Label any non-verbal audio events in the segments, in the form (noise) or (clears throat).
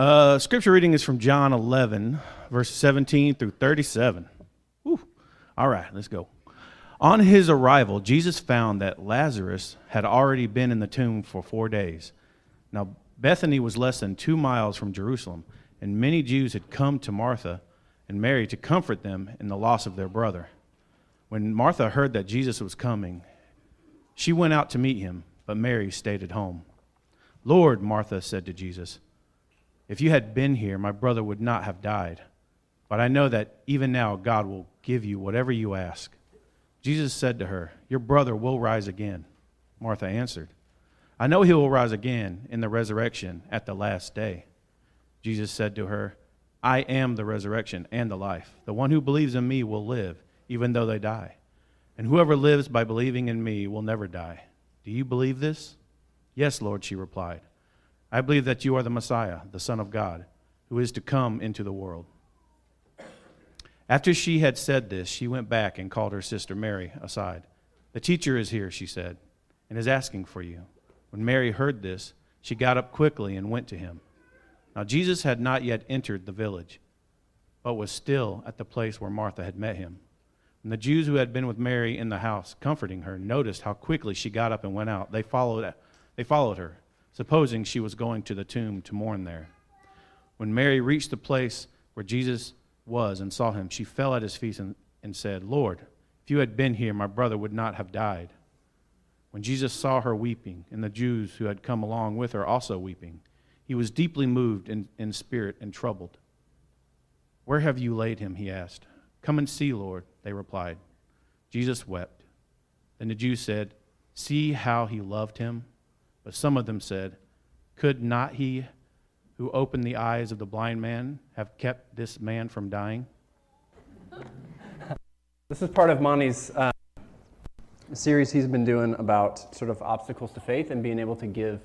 Uh, scripture reading is from John 11, verses 17 through 37. Whew. All right, let's go. On his arrival, Jesus found that Lazarus had already been in the tomb for four days. Now, Bethany was less than two miles from Jerusalem, and many Jews had come to Martha and Mary to comfort them in the loss of their brother. When Martha heard that Jesus was coming, she went out to meet him, but Mary stayed at home. Lord, Martha said to Jesus, if you had been here, my brother would not have died. But I know that even now God will give you whatever you ask. Jesus said to her, Your brother will rise again. Martha answered, I know he will rise again in the resurrection at the last day. Jesus said to her, I am the resurrection and the life. The one who believes in me will live, even though they die. And whoever lives by believing in me will never die. Do you believe this? Yes, Lord, she replied. I believe that you are the Messiah, the Son of God, who is to come into the world. After she had said this, she went back and called her sister Mary aside. The teacher is here, she said, and is asking for you. When Mary heard this, she got up quickly and went to him. Now, Jesus had not yet entered the village, but was still at the place where Martha had met him. And the Jews who had been with Mary in the house, comforting her, noticed how quickly she got up and went out. They followed, they followed her supposing she was going to the tomb to mourn there. When Mary reached the place where Jesus was and saw him, she fell at his feet and, and said, Lord, if you had been here, my brother would not have died. When Jesus saw her weeping, and the Jews who had come along with her also weeping, he was deeply moved in, in spirit and troubled. Where have you laid him? he asked. Come and see, Lord, they replied. Jesus wept. Then the Jews said, See how he loved him. But some of them said, Could not he who opened the eyes of the blind man have kept this man from dying? This is part of Monty's uh, series he's been doing about sort of obstacles to faith and being able to give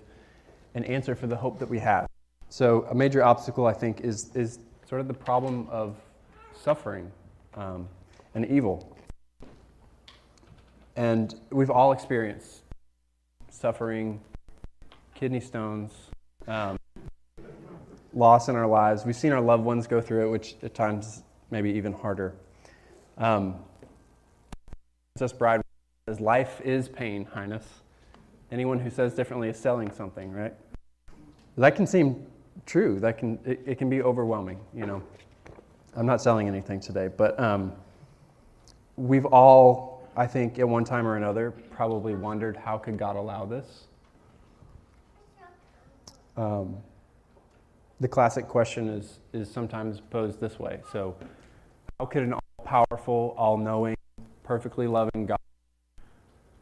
an answer for the hope that we have. So, a major obstacle, I think, is, is sort of the problem of suffering um, and evil. And we've all experienced suffering, kidney stones, um, loss in our lives. We've seen our loved ones go through it, which at times maybe even harder. Um, Princess Bride says, Life is pain, Highness. Anyone who says differently is selling something, right? That can seem true. That can, it, it can be overwhelming, you know. I'm not selling anything today, but um, we've all, I think, at one time or another, probably wondered how could God allow this? Um, the classic question is, is sometimes posed this way. So, how could an all powerful, all knowing, perfectly loving God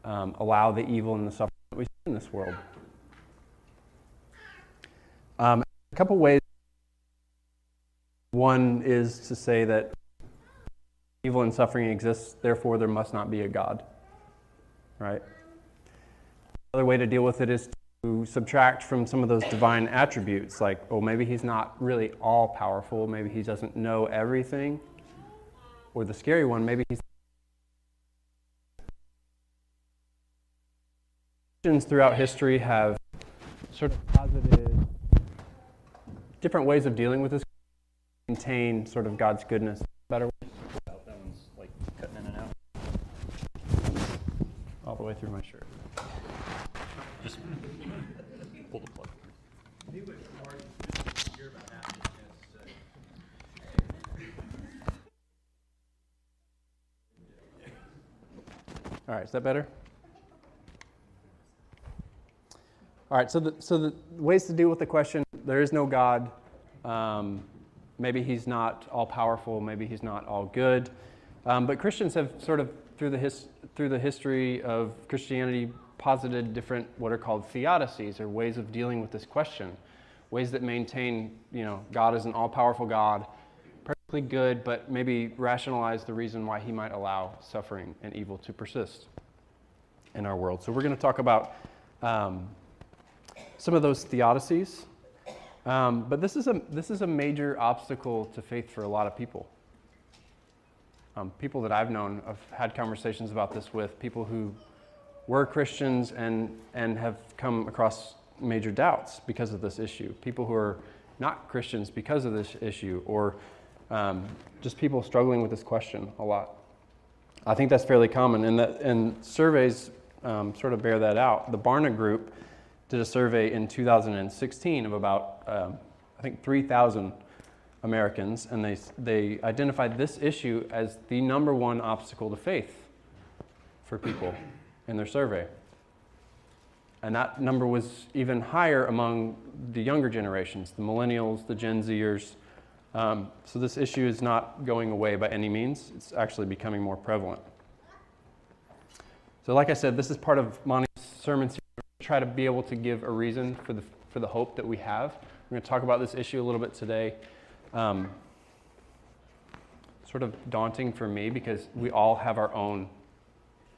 um, allow the evil and the suffering that we see in this world? Um, a couple ways. One is to say that evil and suffering exists, therefore, there must not be a God. Right? Another way to deal with it is to subtract from some of those divine attributes, like, oh, maybe he's not really all powerful, maybe he doesn't know everything. Or the scary one, maybe he's. Christians throughout history have sort of posited different ways of dealing with this, maintain sort of God's goodness better. One's like cutting in and out all the way through my shirt. Just pull the plug. All right, is that better? All right, so the, so the ways to deal with the question there is no God. Um, maybe he's not all powerful, maybe he's not all good. Um, but Christians have sort of, through the, his, through the history of Christianity, posited different what are called theodicies or ways of dealing with this question. Ways that maintain you know god is an all-powerful god perfectly good but maybe rationalize the reason why he might allow suffering and evil to persist in our world. So we're going to talk about um, some of those theodicies. Um, but this is, a, this is a major obstacle to faith for a lot of people. Um, people that i've known i've had conversations about this with people who were Christians and, and have come across major doubts because of this issue. People who are not Christians because of this issue, or um, just people struggling with this question a lot. I think that's fairly common, and, that, and surveys um, sort of bear that out. The Barna Group did a survey in 2016 of about, um, I think, 3,000 Americans, and they, they identified this issue as the number one obstacle to faith for people in their survey. And that number was even higher among the younger generations, the millennials, the Gen Zers. Um, so this issue is not going away by any means. It's actually becoming more prevalent. So, like I said, this is part of Monty's sermon series. Try to be able to give a reason for the, for the hope that we have. We're going to talk about this issue a little bit today. Um, sort of daunting for me because we all have our own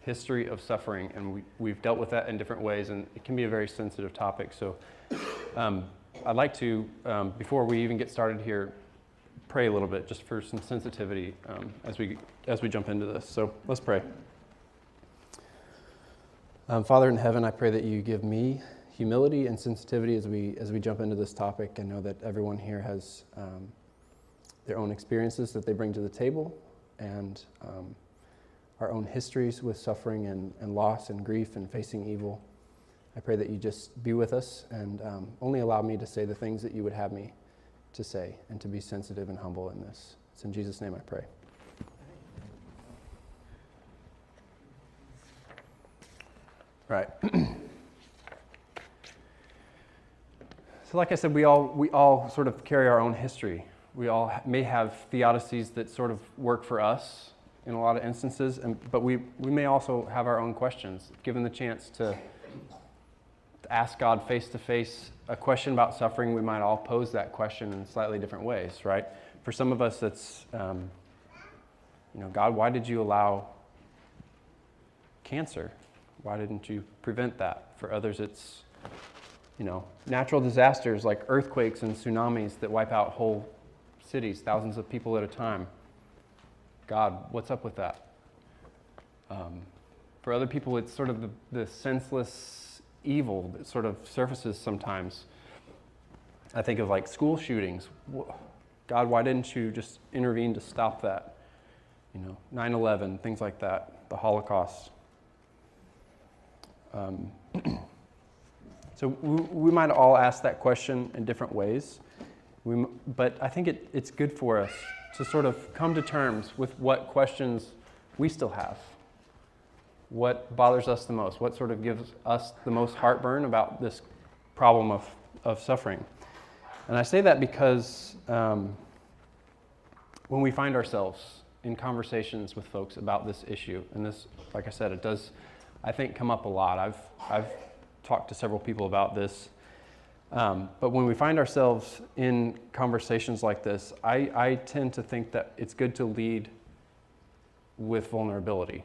history of suffering, and we, we've dealt with that in different ways, and it can be a very sensitive topic. So, um, I'd like to, um, before we even get started here, pray a little bit just for some sensitivity um, as we as we jump into this. So let's pray. Um, Father in heaven, I pray that you give me humility and sensitivity as we as we jump into this topic. I know that everyone here has um, their own experiences that they bring to the table, and um, our own histories with suffering and, and loss and grief and facing evil. I pray that you just be with us and um, only allow me to say the things that you would have me to say and to be sensitive and humble in this. It's in Jesus' name I pray. Right. (clears throat) so, like I said, we all, we all sort of carry our own history. We all may have theodicies that sort of work for us in a lot of instances, and, but we, we may also have our own questions. Given the chance to, to ask God face to face a question about suffering, we might all pose that question in slightly different ways, right? For some of us, it's, um, you know, God, why did you allow cancer? Why didn't you prevent that? For others, it's, you know, natural disasters like earthquakes and tsunamis that wipe out whole cities, thousands of people at a time. God, what's up with that? Um, for other people, it's sort of the, the senseless evil that sort of surfaces sometimes. I think of like school shootings. God, why didn't you just intervene to stop that? You know, 9 11, things like that, the Holocaust. Um, (clears throat) so we, we, might all ask that question in different ways, we, but I think it, it's good for us to sort of come to terms with what questions we still have. What bothers us the most? What sort of gives us the most heartburn about this problem of, of suffering? And I say that because um, when we find ourselves in conversations with folks about this issue, and this, like I said, it does, I think, come up a lot. I've, I've talked to several people about this um, but when we find ourselves in conversations like this, I, I tend to think that it's good to lead with vulnerability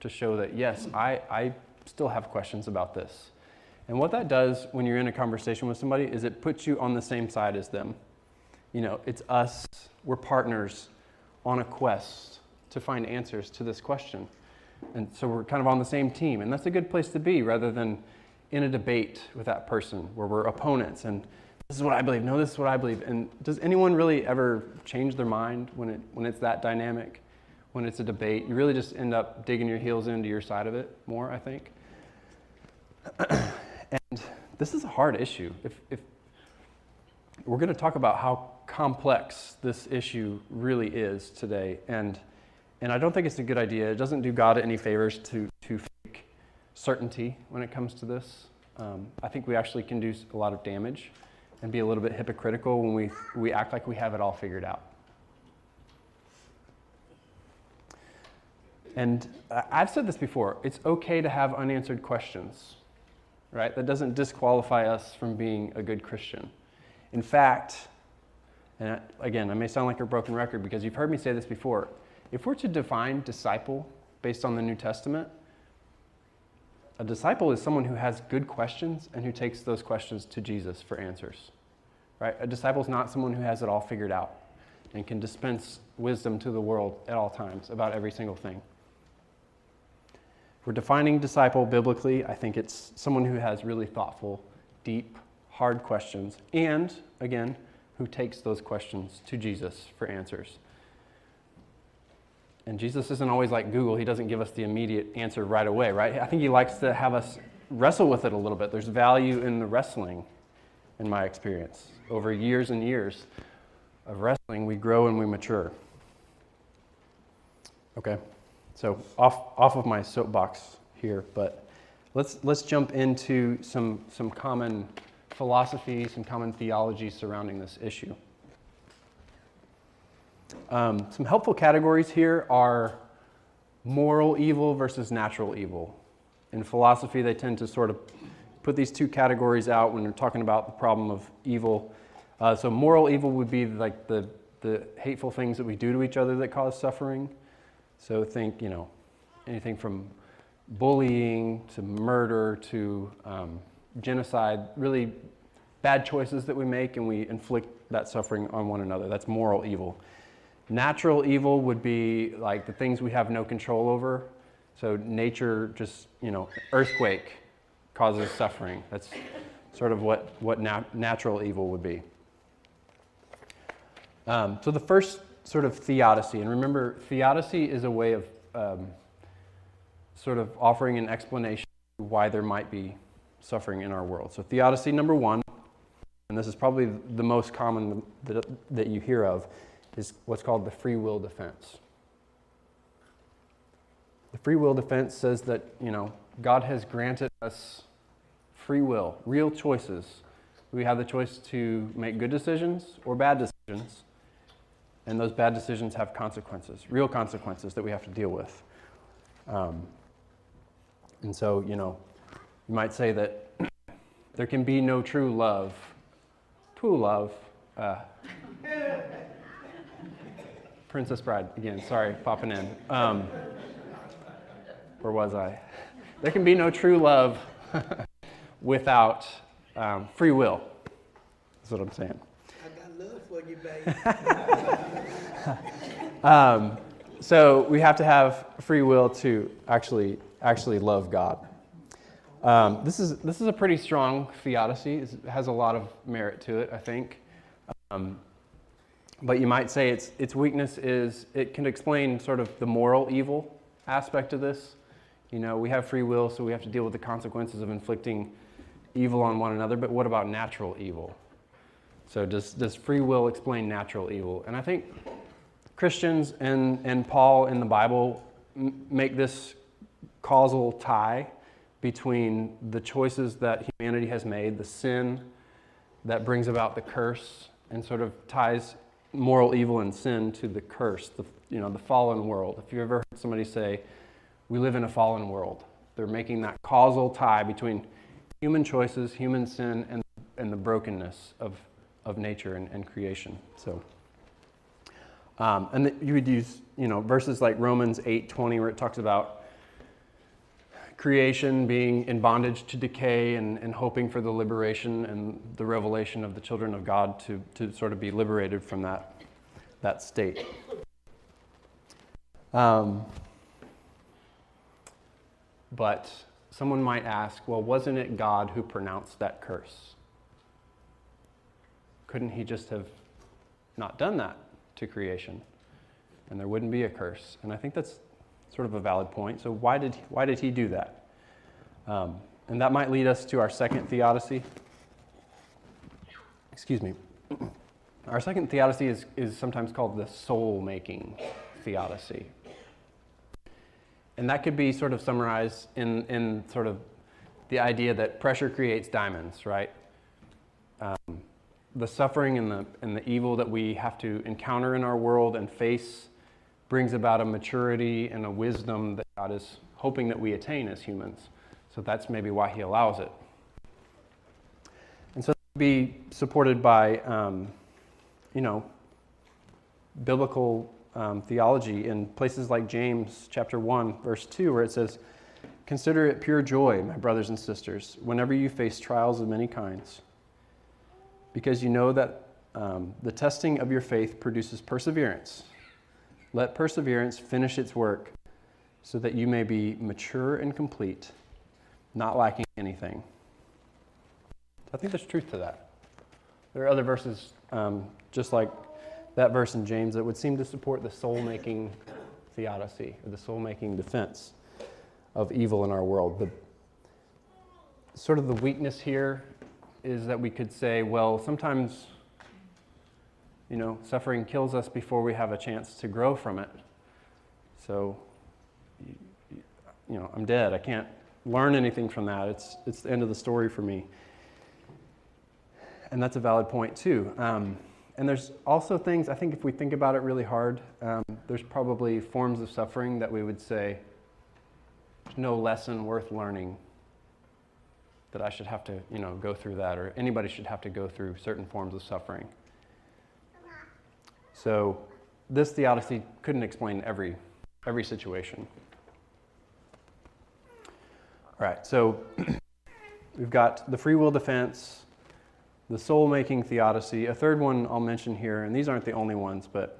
to show that, yes, I, I still have questions about this. And what that does when you're in a conversation with somebody is it puts you on the same side as them. You know, it's us, we're partners on a quest to find answers to this question. And so we're kind of on the same team. And that's a good place to be rather than in a debate with that person where we're opponents and this is what I believe, no, this is what I believe. And does anyone really ever change their mind when, it, when it's that dynamic? When it's a debate, you really just end up digging your heels into your side of it more, I think. (clears throat) and this is a hard issue. If, if we're going to talk about how complex this issue really is today, and and I don't think it's a good idea. It doesn't do God any favors to to certainty when it comes to this. Um, I think we actually can do a lot of damage and be a little bit hypocritical when we, we act like we have it all figured out. And I've said this before it's okay to have unanswered questions, right? That doesn't disqualify us from being a good Christian. In fact, and again, I may sound like a broken record because you've heard me say this before. If we're to define disciple based on the New Testament, a disciple is someone who has good questions and who takes those questions to Jesus for answers. Right? A disciple is not someone who has it all figured out and can dispense wisdom to the world at all times about every single thing. We're defining disciple biblically, I think it's someone who has really thoughtful, deep, hard questions and, again, who takes those questions to Jesus for answers. And Jesus isn't always like Google. He doesn't give us the immediate answer right away, right? I think he likes to have us wrestle with it a little bit. There's value in the wrestling, in my experience. Over years and years of wrestling, we grow and we mature. Okay, so off, off of my soapbox here, but let's, let's jump into some, some common philosophy, some common theology surrounding this issue. Um, some helpful categories here are moral evil versus natural evil. In philosophy, they tend to sort of put these two categories out when they're talking about the problem of evil. Uh, so, moral evil would be like the, the hateful things that we do to each other that cause suffering. So, think, you know, anything from bullying to murder to um, genocide, really bad choices that we make and we inflict that suffering on one another. That's moral evil. Natural evil would be like the things we have no control over. So nature just, you know, earthquake causes suffering. That's sort of what, what nat- natural evil would be. Um, so the first sort of theodicy, and remember, theodicy is a way of um, sort of offering an explanation why there might be suffering in our world. So theodicy number one, and this is probably the most common that, that you hear of, is what's called the free will defense. The free will defense says that, you know, God has granted us free will, real choices. We have the choice to make good decisions or bad decisions, and those bad decisions have consequences, real consequences that we have to deal with. Um, and so, you know, you might say that (clears throat) there can be no true love, true love. Uh, Princess Bride, again, sorry, popping in. Um, where was I? There can be no true love without um, free will. That's what I'm saying. I got love for you, baby. (laughs) um, so we have to have free will to actually actually love God. Um, this is this is a pretty strong theodicy. It has a lot of merit to it, I think. But you might say its, its weakness is it can explain sort of the moral evil aspect of this. You know, we have free will, so we have to deal with the consequences of inflicting evil on one another, but what about natural evil? So, does, does free will explain natural evil? And I think Christians and, and Paul in the Bible m- make this causal tie between the choices that humanity has made, the sin that brings about the curse, and sort of ties moral evil and sin to the curse, the, you know, the fallen world. If you ever heard somebody say, we live in a fallen world, they're making that causal tie between human choices, human sin, and, and the brokenness of, of nature and, and creation. So, um, and the, you would use, you know, verses like Romans 8:20, where it talks about creation being in bondage to decay and, and hoping for the liberation and the revelation of the children of God to, to sort of be liberated from that, that state. Um, but someone might ask, well, wasn't it God who pronounced that curse? Couldn't he just have not done that to creation? And there wouldn't be a curse. And I think that's sort of a valid point. So, why did, why did he do that? Um, and that might lead us to our second theodicy. Excuse me. (clears throat) Our second theodicy is, is sometimes called the soul making theodicy. And that could be sort of summarized in, in sort of the idea that pressure creates diamonds, right? Um, the suffering and the, and the evil that we have to encounter in our world and face brings about a maturity and a wisdom that God is hoping that we attain as humans. So that's maybe why He allows it. And so be supported by, um, you know, biblical um, theology in places like James chapter 1, verse 2, where it says, Consider it pure joy, my brothers and sisters, whenever you face trials of many kinds, because you know that um, the testing of your faith produces perseverance. Let perseverance finish its work so that you may be mature and complete, not lacking anything. I think there's truth to that. There are other verses um, just like that verse in James, that would seem to support the soul making theodicy, or the soul making defense of evil in our world. The, sort of the weakness here is that we could say, well, sometimes, you know, suffering kills us before we have a chance to grow from it. So, you know, I'm dead. I can't learn anything from that. It's, it's the end of the story for me. And that's a valid point, too. Um, and there's also things, I think if we think about it really hard, um, there's probably forms of suffering that we would say, there's no lesson worth learning that I should have to, you know, go through that, or anybody should have to go through certain forms of suffering. So this theodicy couldn't explain every, every situation. All right, so (clears throat) we've got the free will defense, the soul making theodicy. A third one I'll mention here, and these aren't the only ones, but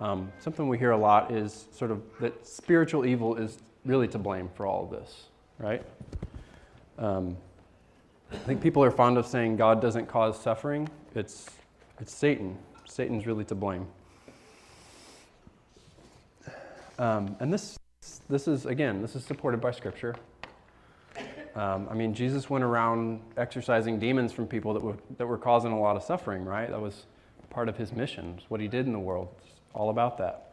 um, something we hear a lot is sort of that spiritual evil is really to blame for all of this, right? Um, I think people are fond of saying God doesn't cause suffering. It's, it's Satan. Satan's really to blame. Um, and this, this is, again, this is supported by Scripture. Um, I mean, Jesus went around exorcising demons from people that were, that were causing a lot of suffering, right? That was part of his mission, what he did in the world. It's all about that.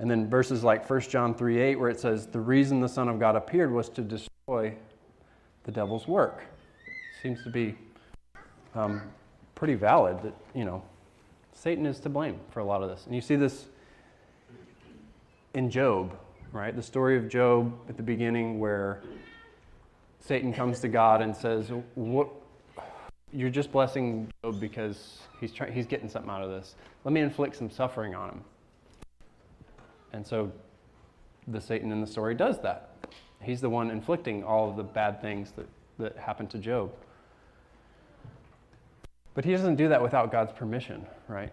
And then verses like 1 John 3 8, where it says, The reason the Son of God appeared was to destroy the devil's work. Seems to be um, pretty valid that, you know, Satan is to blame for a lot of this. And you see this in Job, right? The story of Job at the beginning where Satan comes to God and says, "What you're just blessing Job because he's trying he's getting something out of this. Let me inflict some suffering on him." And so the Satan in the story does that. He's the one inflicting all of the bad things that, that happened to Job. But he doesn't do that without God's permission, right?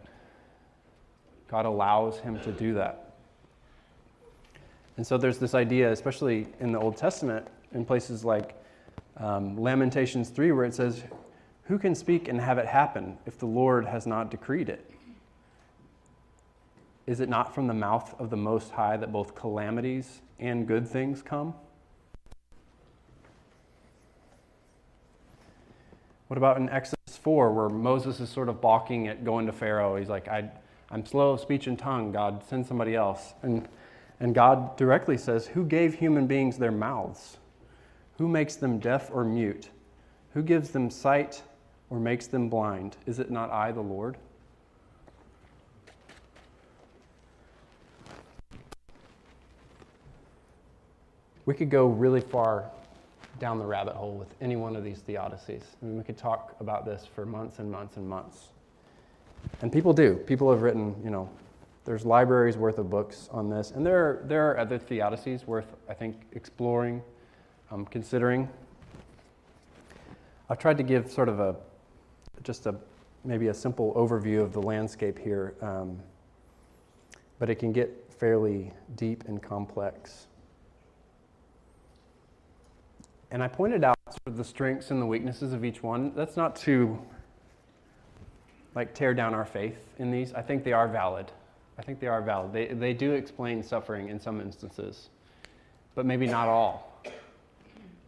God allows him to do that. And so there's this idea, especially in the Old Testament, in places like um, Lamentations 3, where it says, Who can speak and have it happen if the Lord has not decreed it? Is it not from the mouth of the Most High that both calamities and good things come? What about in Exodus 4, where Moses is sort of balking at going to Pharaoh? He's like, I, am slow of speech and tongue. God, send somebody else. And, and God directly says, Who gave human beings their mouths? Who makes them deaf or mute? Who gives them sight or makes them blind? Is it not I, the Lord? We could go really far down the rabbit hole with any one of these theodicies. I mean, we could talk about this for months and months and months. And people do. People have written, you know, there's libraries worth of books on this. And there are, there are other theodicies worth, I think, exploring, um, considering. I've tried to give sort of a, just a, maybe a simple overview of the landscape here, um, but it can get fairly deep and complex. And I pointed out sort of the strengths and the weaknesses of each one. That's not to like tear down our faith in these. I think they are valid. I think they are valid. They, they do explain suffering in some instances, but maybe not all.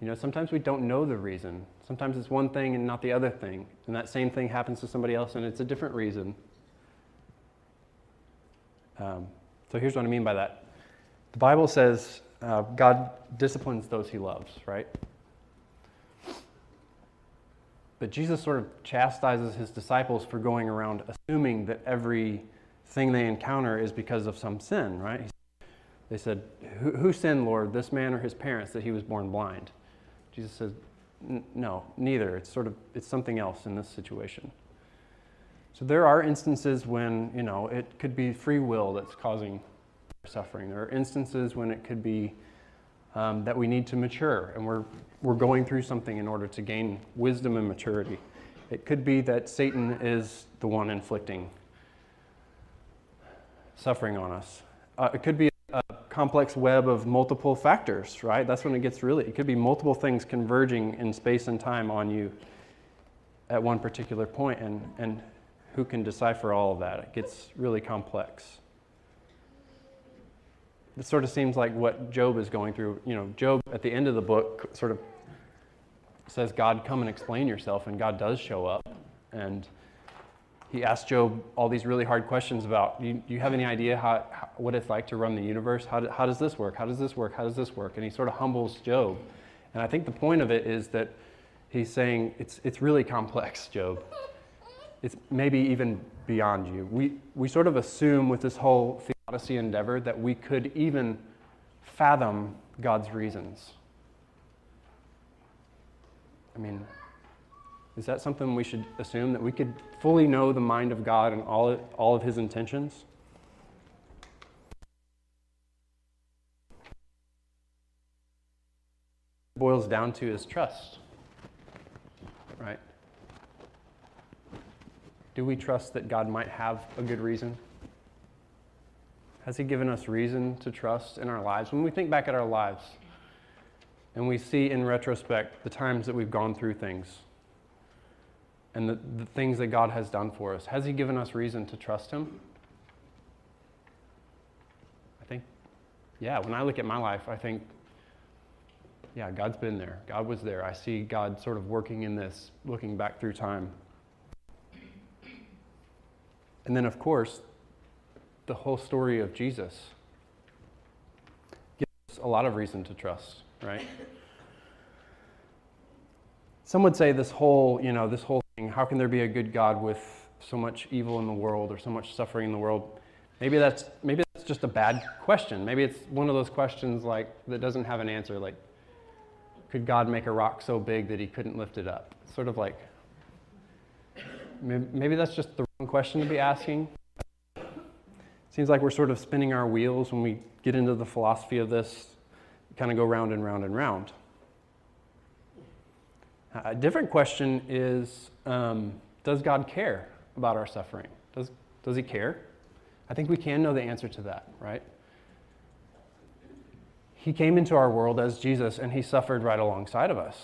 You know, sometimes we don't know the reason. Sometimes it's one thing and not the other thing. And that same thing happens to somebody else and it's a different reason. Um, so here's what I mean by that. The Bible says uh, God disciplines those he loves, right? But Jesus sort of chastises his disciples for going around assuming that everything they encounter is because of some sin, right? They said, Who, who sinned, Lord, this man or his parents, that he was born blind? Jesus says, No, neither. It's sort of it's something else in this situation. So there are instances when, you know, it could be free will that's causing suffering. There are instances when it could be um, that we need to mature and we're we're going through something in order to gain wisdom and maturity. It could be that Satan is the one inflicting suffering on us. Uh, it could be a complex web of multiple factors, right? That's when it gets really, it could be multiple things converging in space and time on you at one particular. And, and who can decipher all of that? It gets really complex. It sort of seems like what Job is going through. You know, Job at the end of the book sort of says, God, come and explain yourself, and God does show up. And he asks Job all these really hard questions about do you, do you have any idea how, how, what it's like to run the universe? How, do, how does this work? How does this work? How does this work? And he sort of humbles Job. And I think the point of it is that he's saying it's, it's really complex, Job. It's maybe even beyond you. We, we sort of assume with this whole theodicy endeavor that we could even fathom God's reasons. I mean, is that something we should assume that we could fully know the mind of God and all, all of his intentions? boils down to is trust. Right? Do we trust that God might have a good reason? Has He given us reason to trust in our lives? When we think back at our lives and we see in retrospect the times that we've gone through things and the, the things that God has done for us, has He given us reason to trust Him? I think, yeah, when I look at my life, I think, yeah, God's been there. God was there. I see God sort of working in this, looking back through time. And then, of course, the whole story of Jesus gives us a lot of reason to trust, right? (laughs) Some would say this whole, you know, this whole thing, how can there be a good God with so much evil in the world or so much suffering in the world? Maybe that's maybe that's just a bad question. Maybe it's one of those questions like that doesn't have an answer like could God make a rock so big that he couldn't lift it up? Sort of like, maybe that's just the wrong question to be asking. Seems like we're sort of spinning our wheels when we get into the philosophy of this, kind of go round and round and round. A different question is um, Does God care about our suffering? Does, does He care? I think we can know the answer to that, right? He came into our world as Jesus and he suffered right alongside of us.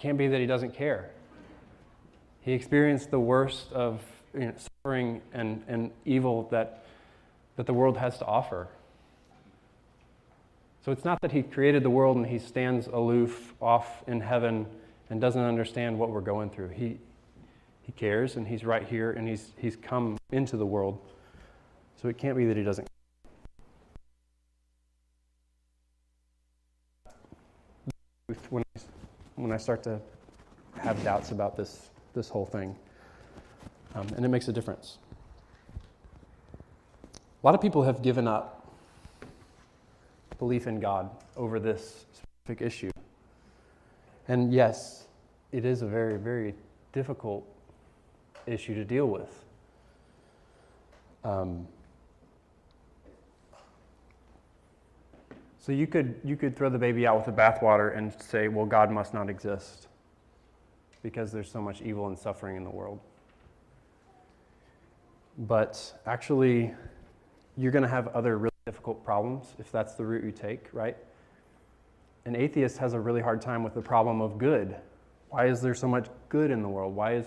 Can't be that he doesn't care. He experienced the worst of you know, suffering and, and evil that, that the world has to offer. So it's not that he created the world and he stands aloof off in heaven and doesn't understand what we're going through. He, he cares and he's right here and he's, he's come into the world. So it can't be that he doesn't when I, when I start to have doubts about this, this whole thing. Um, and it makes a difference. A lot of people have given up belief in God over this specific issue. And yes, it is a very, very difficult issue to deal with. Um, So you could, you could throw the baby out with the bathwater and say, well, God must not exist because there's so much evil and suffering in the world. But actually, you're going to have other really difficult problems if that's the route you take, right? An atheist has a really hard time with the problem of good. Why is there so much good in the world? Why is,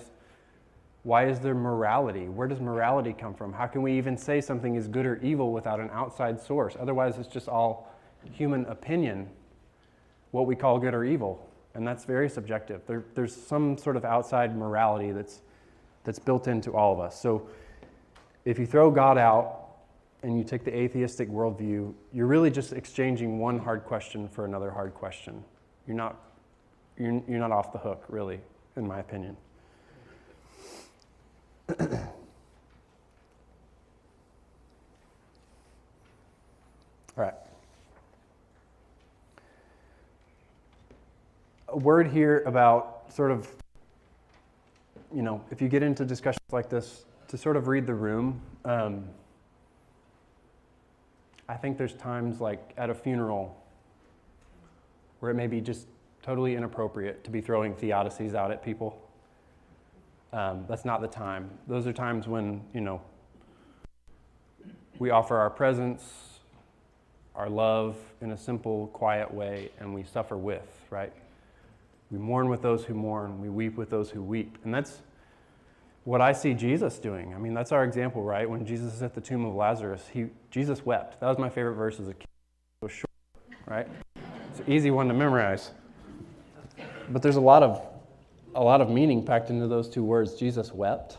why is there morality? Where does morality come from? How can we even say something is good or evil without an outside source? Otherwise, it's just all human opinion what we call good or evil, and that's very subjective. There, there's some sort of outside morality that's, that's built into all of us. So if you throw God out and you take the atheistic worldview, you're really just exchanging one hard question for another hard question. You're not, you're, you're not off the hook, really, in my opinion. All right. a word here about sort of, you know, if you get into discussions like this, to sort of read the room. Um, I think there's times like at a funeral where it may be just totally inappropriate to be throwing theodicies out at people. Um, that's not the time. Those are times when, you know, we offer our presence, our love in a simple, quiet way, and we suffer with, right? We mourn with those who mourn, we weep with those who weep. And that's, what I see Jesus doing. I mean, that's our example, right? When Jesus is at the tomb of Lazarus, he, Jesus wept. That was my favorite verse as a kid. It was short, right? It's an easy one to memorize. But there's a lot of, a lot of meaning packed into those two words. Jesus wept.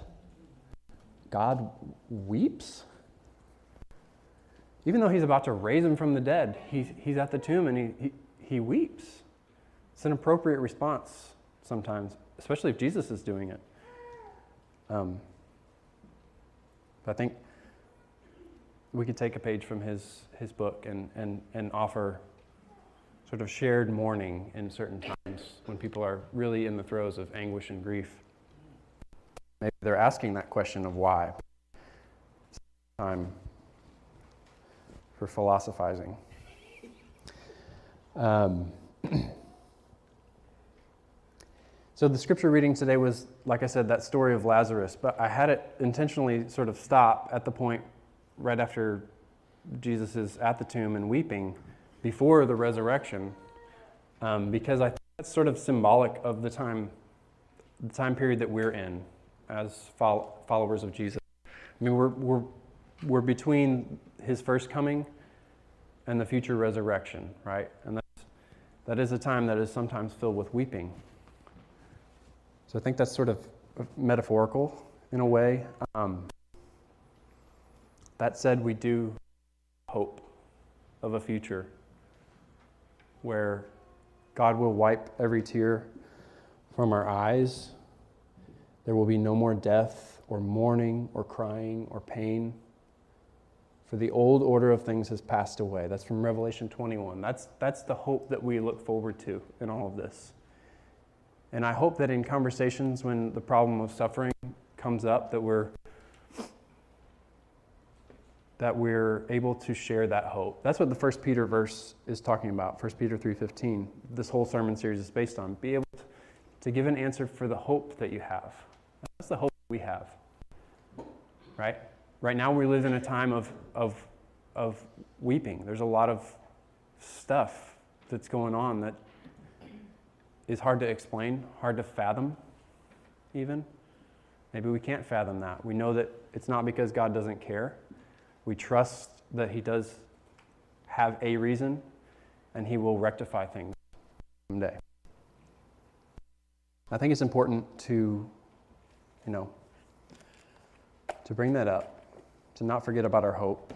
God weeps. Even though he's about to raise him from the dead, he, he's at the tomb and he, he, he weeps. It's an appropriate response sometimes, especially if Jesus is doing it. Um, I think we could take a page from his, his book and, and, and offer sort of shared mourning in certain times when people are really in the throes of anguish and grief. Maybe they're asking that question of why. Time for philosophizing. Um, (clears throat) so the scripture reading today was, like I said, that story of Lazarus, but I had it intentionally sort of stop at the point right after Jesus is at the tomb and weeping before the resurrection, um, because I think that's sort of symbolic of the time, the time period that we're in as followers of Jesus. I mean, we're, we're, we're between his first coming and the future resurrection, right? And that's, that is a time that is sometimes filled with weeping. So I think that's sort of metaphorical in a way. Um, that said, we do hope of a future where God will wipe every tear from our eyes. There will be no more death or mourning or crying or pain. For the old order of things has passed away. That's from Revelation 21. That's, that's the hope that we look forward to in all of this. And I hope that in conversations when the problem of suffering comes up, that we're that we're able to share that hope. That's what the first Peter verse is talking about. 1 Peter 3:15. This whole sermon series is based on. Be able to give an answer for the hope that you have. That's the hope we have. Right? Right now we live in a time of of of weeping. There's a lot of stuff that's going on that is hard to explain, hard to fathom, even. Maybe we can't fathom that. We know that it's not because God doesn't care. We trust that He does have a reason and He will rectify things someday. I think it's important to, you know, to bring that up, to not forget about our hope.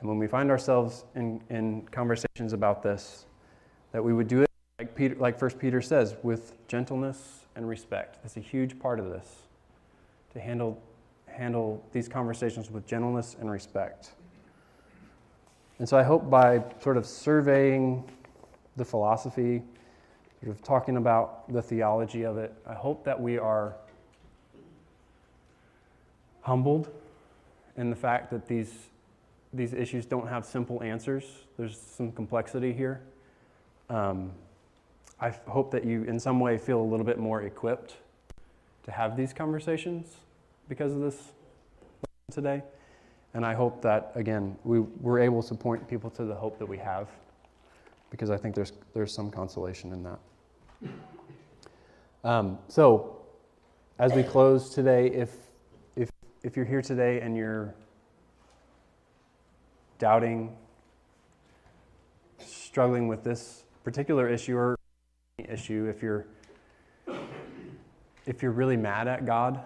And when we find ourselves in, in conversations about this, that we would do it like Peter, like First Peter says, with gentleness and respect. That's a huge part of this. To handle handle these conversations with gentleness and respect. And so I hope by sort of surveying the philosophy, sort of talking about the theology of it, I hope that we are humbled in the fact that these, these issues don't have simple answers. There's some complexity here. Um, I hope that you, in some way, feel a little bit more equipped to have these conversations because of this today. And I hope that, again, we, we're able to point people to the hope that we have because I think there's, there's some consolation in that. Um, so, as we close today, if, if, if you're here today and you're doubting, struggling with this particular issue, or issue if you're if you're really mad at God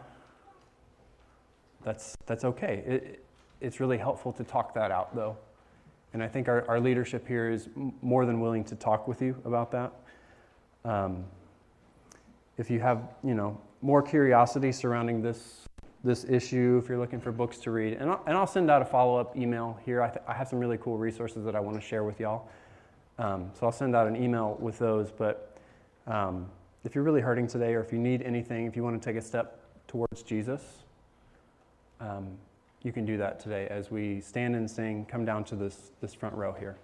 that's that's okay. It, it's really helpful to talk that out though. And I think our, our leadership here is more than willing to talk with you about that. Um, if you have you know more curiosity surrounding this this issue if you're looking for books to read and I'll, and I'll send out a follow-up email here. I, th- I have some really cool resources that I want to share with y'all. Um, so I'll send out an email with those but um, if you're really hurting today, or if you need anything, if you want to take a step towards Jesus, um, you can do that today as we stand and sing. Come down to this, this front row here.